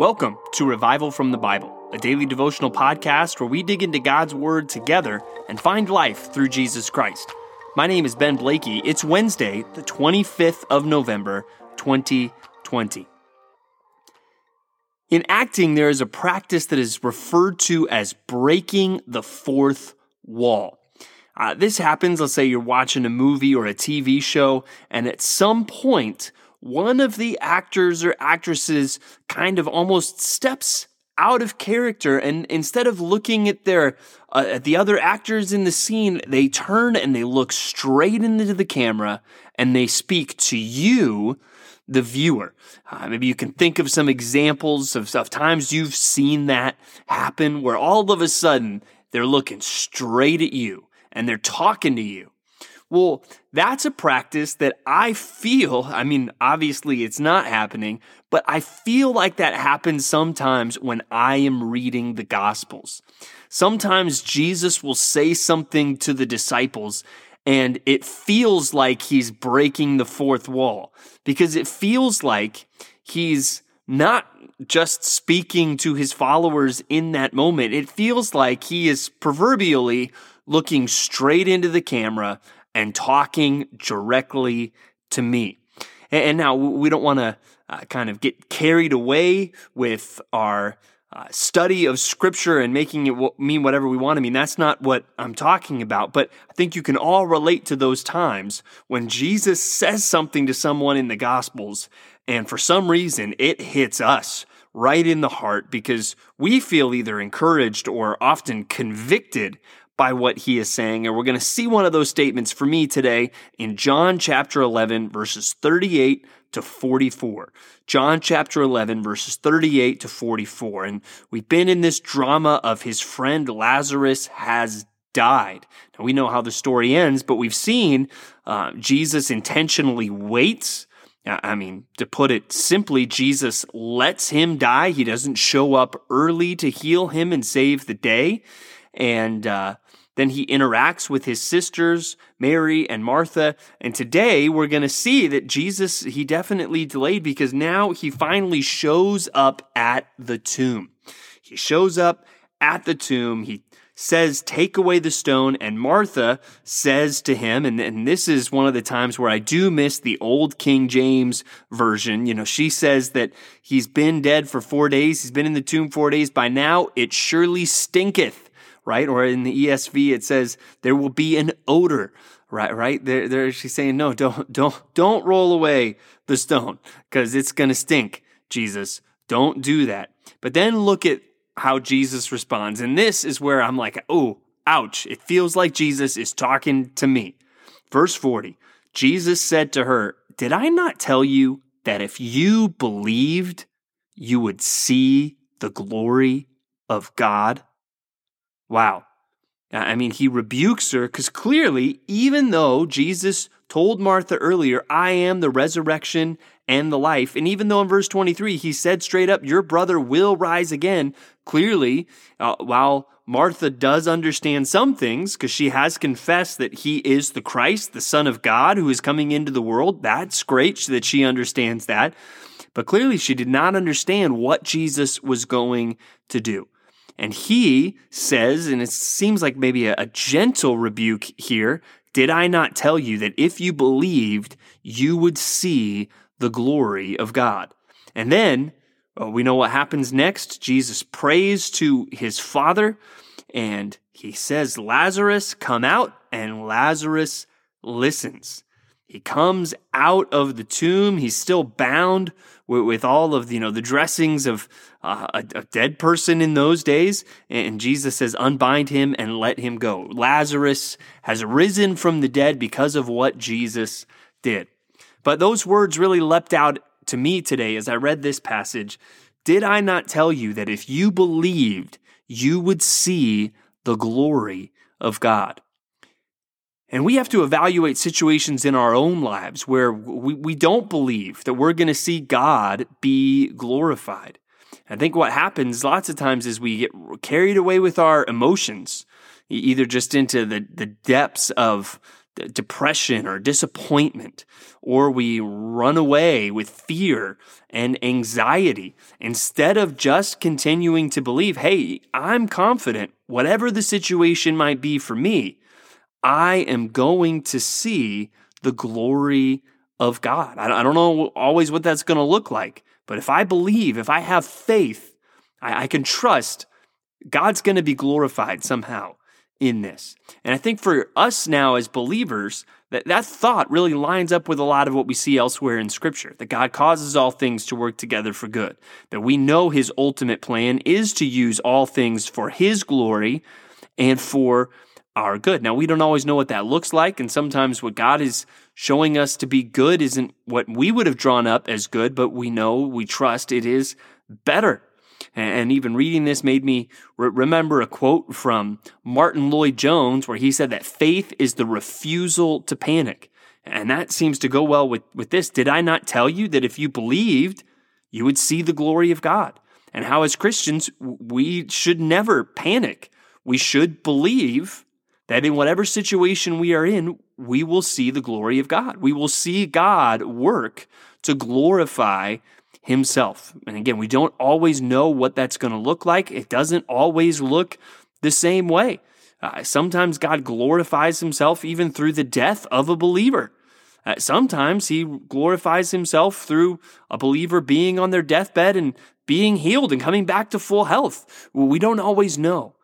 Welcome to Revival from the Bible, a daily devotional podcast where we dig into God's Word together and find life through Jesus Christ. My name is Ben Blakey. It's Wednesday, the 25th of November, 2020. In acting, there is a practice that is referred to as breaking the fourth wall. Uh, this happens, let's say you're watching a movie or a TV show, and at some point, one of the actors or actresses kind of almost steps out of character and instead of looking at their uh, at the other actors in the scene they turn and they look straight into the camera and they speak to you the viewer. Uh, maybe you can think of some examples of, of times you've seen that happen where all of a sudden they're looking straight at you and they're talking to you well, that's a practice that I feel, I mean, obviously it's not happening, but I feel like that happens sometimes when I am reading the Gospels. Sometimes Jesus will say something to the disciples and it feels like he's breaking the fourth wall because it feels like he's not just speaking to his followers in that moment. It feels like he is proverbially looking straight into the camera and talking directly to me. And now we don't want to uh, kind of get carried away with our uh, study of scripture and making it mean whatever we want to mean. That's not what I'm talking about. But I think you can all relate to those times when Jesus says something to someone in the Gospels, and for some reason it hits us right in the heart because we feel either encouraged or often convicted by what he is saying. And we're going to see one of those statements for me today in John chapter 11, verses 38 to 44. John chapter 11, verses 38 to 44. And we've been in this drama of his friend Lazarus has died. Now we know how the story ends, but we've seen uh, Jesus intentionally waits. I mean, to put it simply, Jesus lets him die. He doesn't show up early to heal him and save the day. And uh, then he interacts with his sisters, Mary and Martha. And today we're going to see that Jesus, he definitely delayed because now he finally shows up at the tomb. He shows up at the tomb. He says, Take away the stone. And Martha says to him, and, and this is one of the times where I do miss the old King James version. You know, she says that he's been dead for four days. He's been in the tomb four days. By now, it surely stinketh right? Or in the ESV, it says there will be an odor, right? Right there, there she's saying, no, don't, don't, don't roll away the stone because it's going to stink. Jesus, don't do that. But then look at how Jesus responds. And this is where I'm like, oh, ouch. It feels like Jesus is talking to me. Verse 40 Jesus said to her, Did I not tell you that if you believed, you would see the glory of God? Wow. I mean, he rebukes her because clearly, even though Jesus told Martha earlier, I am the resurrection and the life, and even though in verse 23 he said straight up, Your brother will rise again, clearly, uh, while Martha does understand some things because she has confessed that he is the Christ, the Son of God who is coming into the world, that's great that she understands that. But clearly, she did not understand what Jesus was going to do. And he says, and it seems like maybe a, a gentle rebuke here Did I not tell you that if you believed, you would see the glory of God? And then well, uh, we know what happens next. Jesus prays to his Father, and he says, Lazarus, come out, and Lazarus listens. He comes out of the tomb. He's still bound with, with all of you know the dressings of uh, a, a dead person in those days. And Jesus says, "Unbind him and let him go." Lazarus has risen from the dead because of what Jesus did. But those words really leapt out to me today as I read this passage. Did I not tell you that if you believed, you would see the glory of God? And we have to evaluate situations in our own lives where we, we don't believe that we're going to see God be glorified. I think what happens lots of times is we get carried away with our emotions, either just into the, the depths of depression or disappointment, or we run away with fear and anxiety instead of just continuing to believe, hey, I'm confident, whatever the situation might be for me, I am going to see the glory of God. I don't know always what that's going to look like, but if I believe, if I have faith, I, can trust God's going to be glorified somehow in this. And I think for us now as believers, that, that thought really lines up with a lot of what we see elsewhere in Scripture that God causes all things to work together for good, that we know His ultimate plan is to use all things for His glory and for our good. Now, we don't always know what that looks like, and sometimes what God is showing us to be good isn't what we would have drawn up as good, but we know, we trust it is better. And even reading this made me re- remember a quote from Martyn Lloyd-Jones where he said that faith is the refusal to panic. And that seems to go well with, with this. Did I not tell you that if you believed, you would see the glory of God? And how, as Christians, we should never panic. We should believe that in whatever situation we are in, we will see the glory of God. We will see God work to glorify himself. And again, we don't always know what that's going to look like. It doesn't always look the same way. Uh, sometimes God glorifies himself even through the death of a believer. Uh, sometimes he glorifies himself through a believer being on their deathbed and being healed and coming back to full health. Well, we don't always know,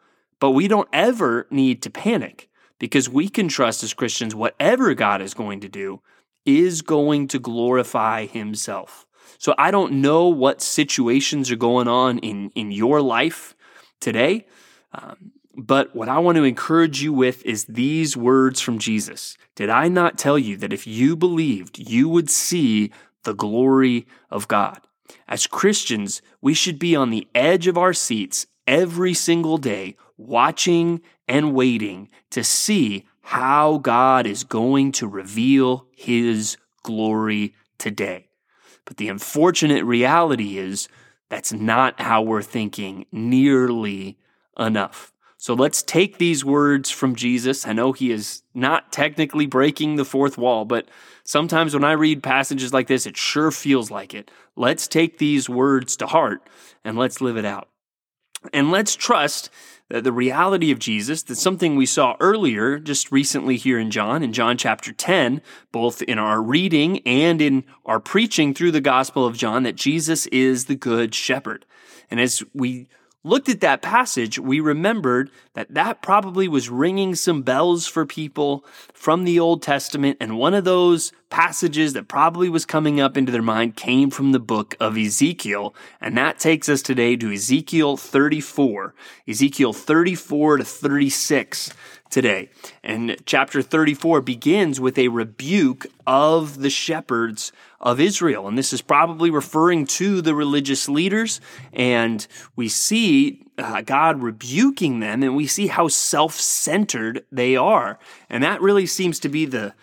but we don't ever need to panic because we can trust as Christians whatever God is going to do is going to glorify himself. So I don't know what situations are going on in, in your life today. Um, but what I want to encourage you with is these words from Jesus. Did I not tell you that if you believed, you would see the glory of God? As Christians, we should be on the edge of our seats every single day, watching and waiting to see how God is going to reveal his glory today. But the unfortunate reality is that's not how we're thinking nearly enough. So let's take these words from Jesus. I know he is not technically breaking the fourth wall, but sometimes when I read passages like this, it sure feels like it. Let's take these words to heart and let's live it out. And let's trust the reality of Jesus, that's something we saw earlier just recently here in John, in John chapter 10, both in our reading and in our preaching through the Gospel of John, that Jesus is the Good Shepherd. And as we looked at that passage, we remembered that that probably was ringing some bells for people from the Old Testament. And one of those passages that probably was coming up into their mind came from the book of Ezekiel. And that takes us today to Ezekiel 34, Ezekiel 34 to 36 today. And chapter 34 begins with a rebuke of the shepherds of Israel. And this is probably referring to the religious leaders. And we see uh, God rebuking them and we see how self centered they are. And that really seems to be the.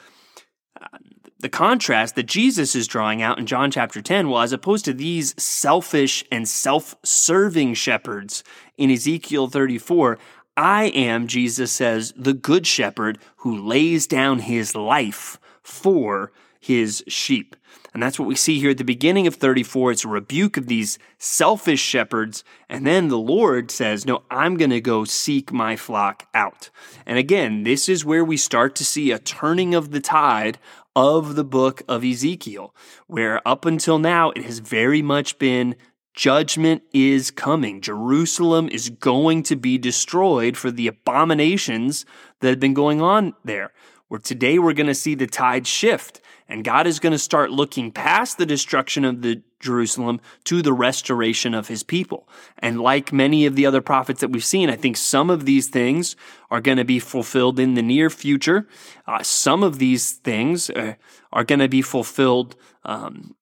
Uh, the contrast that Jesus is drawing out in John chapter 10, well, as opposed to these selfish and self serving shepherds in Ezekiel 34, I am, Jesus says, the good shepherd who lays down his life for his sheep. And that's what we see here at the beginning of 34. It's a rebuke of these selfish shepherds. And then the Lord says, No, I'm going to go seek my flock out. And again, this is where we start to see a turning of the tide of the book of Ezekiel, where up until now it has very much been judgment is coming. Jerusalem is going to be destroyed for the abominations that have been going on there. Where today we're going to see the tide shift and God is going to start looking past the destruction of the Jerusalem to the restoration of his people. And like many of the other prophets that we've seen, I think some of these things are going to be fulfilled in the near future. Uh, some of these things uh, are going to be fulfilled um,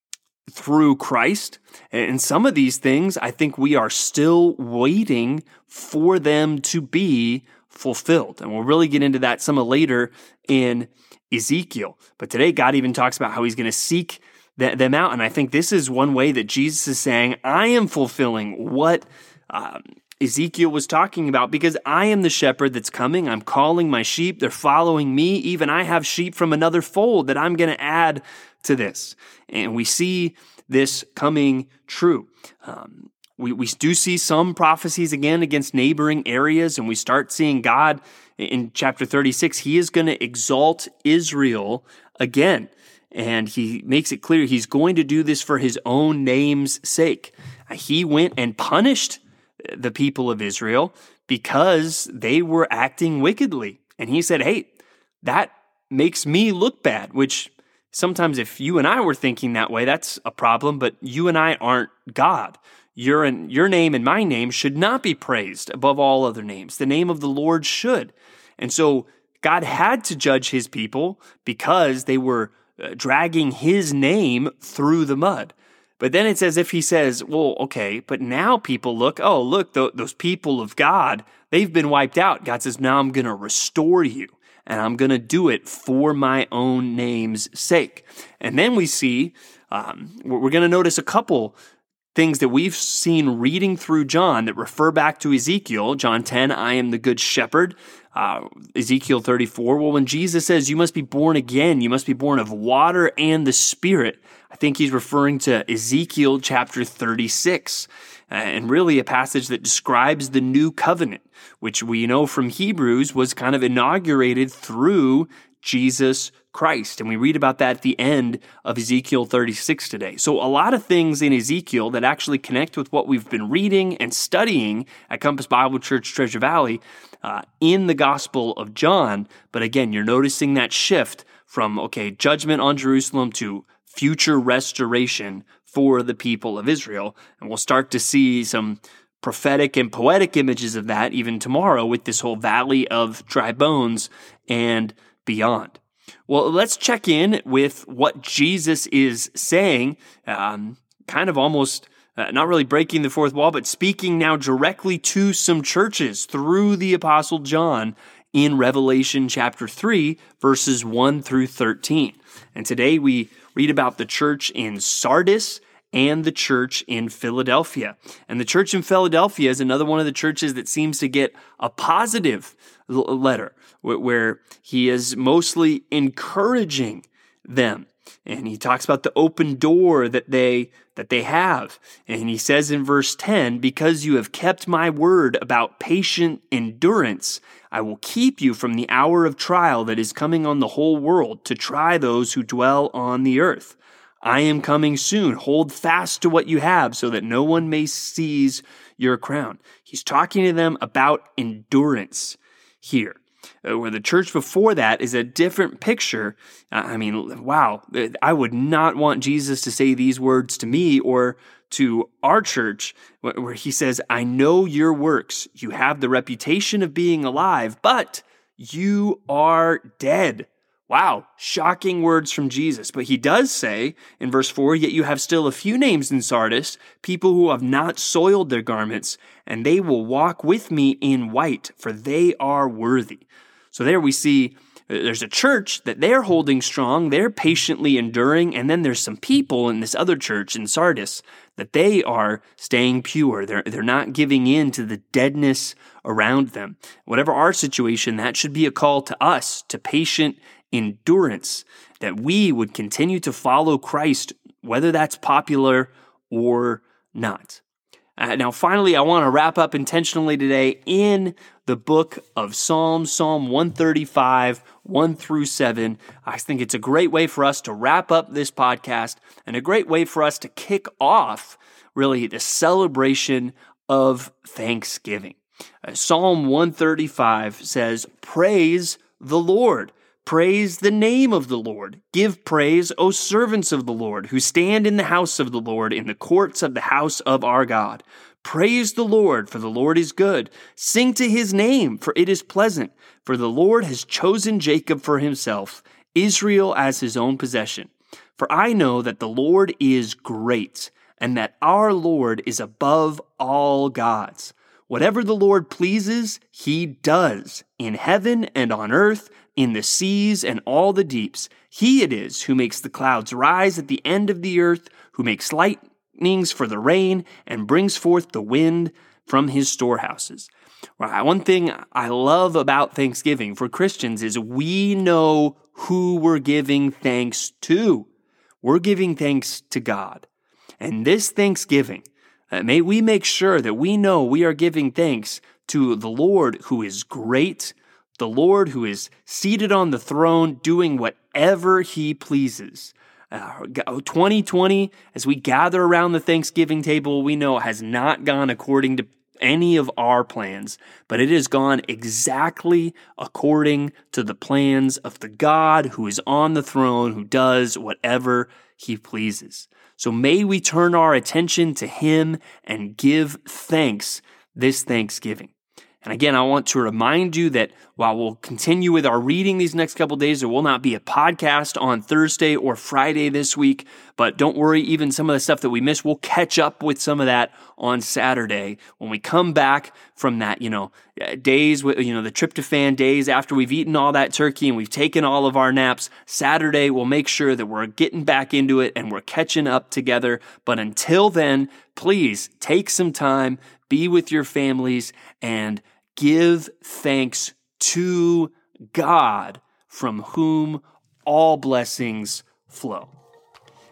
through Christ. And some of these things, I think we are still waiting for them to be fulfilled. And we'll really get into that some later in Ezekiel. But today, God even talks about how he's going to seek them out. And I think this is one way that Jesus is saying, I am fulfilling what um, Ezekiel was talking about because I am the shepherd that's coming. I'm calling my sheep. They're following me. Even I have sheep from another fold that I'm going to add to this. And we see this coming true. Um, we, we do see some prophecies again against neighboring areas, and we start seeing God in chapter 36. He is going to exalt Israel again. And he makes it clear he's going to do this for his own name's sake. He went and punished the people of Israel because they were acting wickedly. And he said, Hey, that makes me look bad, which sometimes if you and I were thinking that way, that's a problem, but you and I aren't God. Your, your name and my name should not be praised above all other names. The name of the Lord should. And so God had to judge his people because they were uh, dragging his name through the mud. But then it's as if he says, well, okay, but now people look, oh, look, th- those people of God, they've been wiped out. God says, now I'm going to restore you and I'm going to do it for my own name's sake. And then we see, um, we're going to notice a couple things that we've seen reading through John that refer back to Ezekiel. John 10, I am the good shepherd. Uh, Ezekiel 34, well, when Jesus says you must be born again, you must be born of water and the Spirit, I think he's referring to Ezekiel chapter 36, uh, and really a passage that describes the new covenant, which we know from Hebrews was kind of inaugurated through Jesus Christ. And we read about that at the end of Ezekiel 36 today. So, a lot of things in Ezekiel that actually connect with what we've been reading and studying at Compass Bible Church Treasure Valley uh, in the Gospel of John. But again, you're noticing that shift from, okay, judgment on Jerusalem to future restoration for the people of Israel. And we'll start to see some prophetic and poetic images of that even tomorrow with this whole valley of dry bones and beyond. Well, let's check in with what Jesus is saying, um, kind of almost uh, not really breaking the fourth wall, but speaking now directly to some churches through the Apostle John in Revelation chapter 3, verses 1 through 13. And today we read about the church in Sardis and the church in Philadelphia. And the church in Philadelphia is another one of the churches that seems to get a positive letter where he is mostly encouraging them. And he talks about the open door that they that they have. And he says in verse 10, because you have kept my word about patient endurance, I will keep you from the hour of trial that is coming on the whole world to try those who dwell on the earth. I am coming soon. Hold fast to what you have so that no one may seize your crown. He's talking to them about endurance here. Uh, where the church before that is a different picture. I mean, wow, I would not want Jesus to say these words to me or to our church, where he says, I know your works. You have the reputation of being alive, but you are dead. Wow, shocking words from Jesus. But he does say in verse 4 Yet you have still a few names in Sardis, people who have not soiled their garments, and they will walk with me in white, for they are worthy. So there we see uh, there's a church that they're holding strong, they're patiently enduring, and then there's some people in this other church in Sardis that they are staying pure. They're, they're not giving in to the deadness around them. Whatever our situation, that should be a call to us to patient endurance, that we would continue to follow Christ, whether that's popular or not. Uh, now, finally, I want to wrap up intentionally today in the book of Psalms, Psalm 135, 1 through 7. I think it's a great way for us to wrap up this podcast and a great way for us to kick off really the celebration of Thanksgiving. Uh, Psalm 135 says, Praise the Lord. Praise the name of the Lord. Give praise, O servants of the Lord, who stand in the house of the Lord, in the courts of the house of our God. Praise the Lord, for the Lord is good. Sing to his name, for it is pleasant. For the Lord has chosen Jacob for himself, Israel as his own possession. For I know that the Lord is great, and that our Lord is above all gods. Whatever the Lord pleases, he does, in heaven and on earth in the seas and all the deeps. He it is who makes the clouds rise at the end of the earth, who makes lightnings for the rain, and brings forth the wind from his storehouses. One thing I love about Thanksgiving for Christians is we know who we're giving thanks to. We're giving thanks to God. And this Thanksgiving, uh, may we make sure that we know we are giving thanks to the Lord who is great, the Lord who is seated on the throne doing whatever he pleases. Uh, 2020, as we gather around the Thanksgiving table, we know has not gone according to any of our plans, but it has gone exactly according to the plans of the God who is on the throne, who does whatever he pleases. So may we turn our attention to him and give thanks this Thanksgiving. And again, I want to remind you that while we'll continue with our reading these next couple days, there will not be a podcast on Thursday or Friday this week. But don't worry, even some of the stuff that we missed, we'll catch up with some of that on Saturday when we come back from that, you know, Uh, days, you know, the tryptophan days after we've eaten all that turkey and we've taken all of our naps. Saturday, we'll make sure that we're getting back into it and we're catching up together. But until then, please take some time, be with your families, and give thanks to God from whom all blessings flow.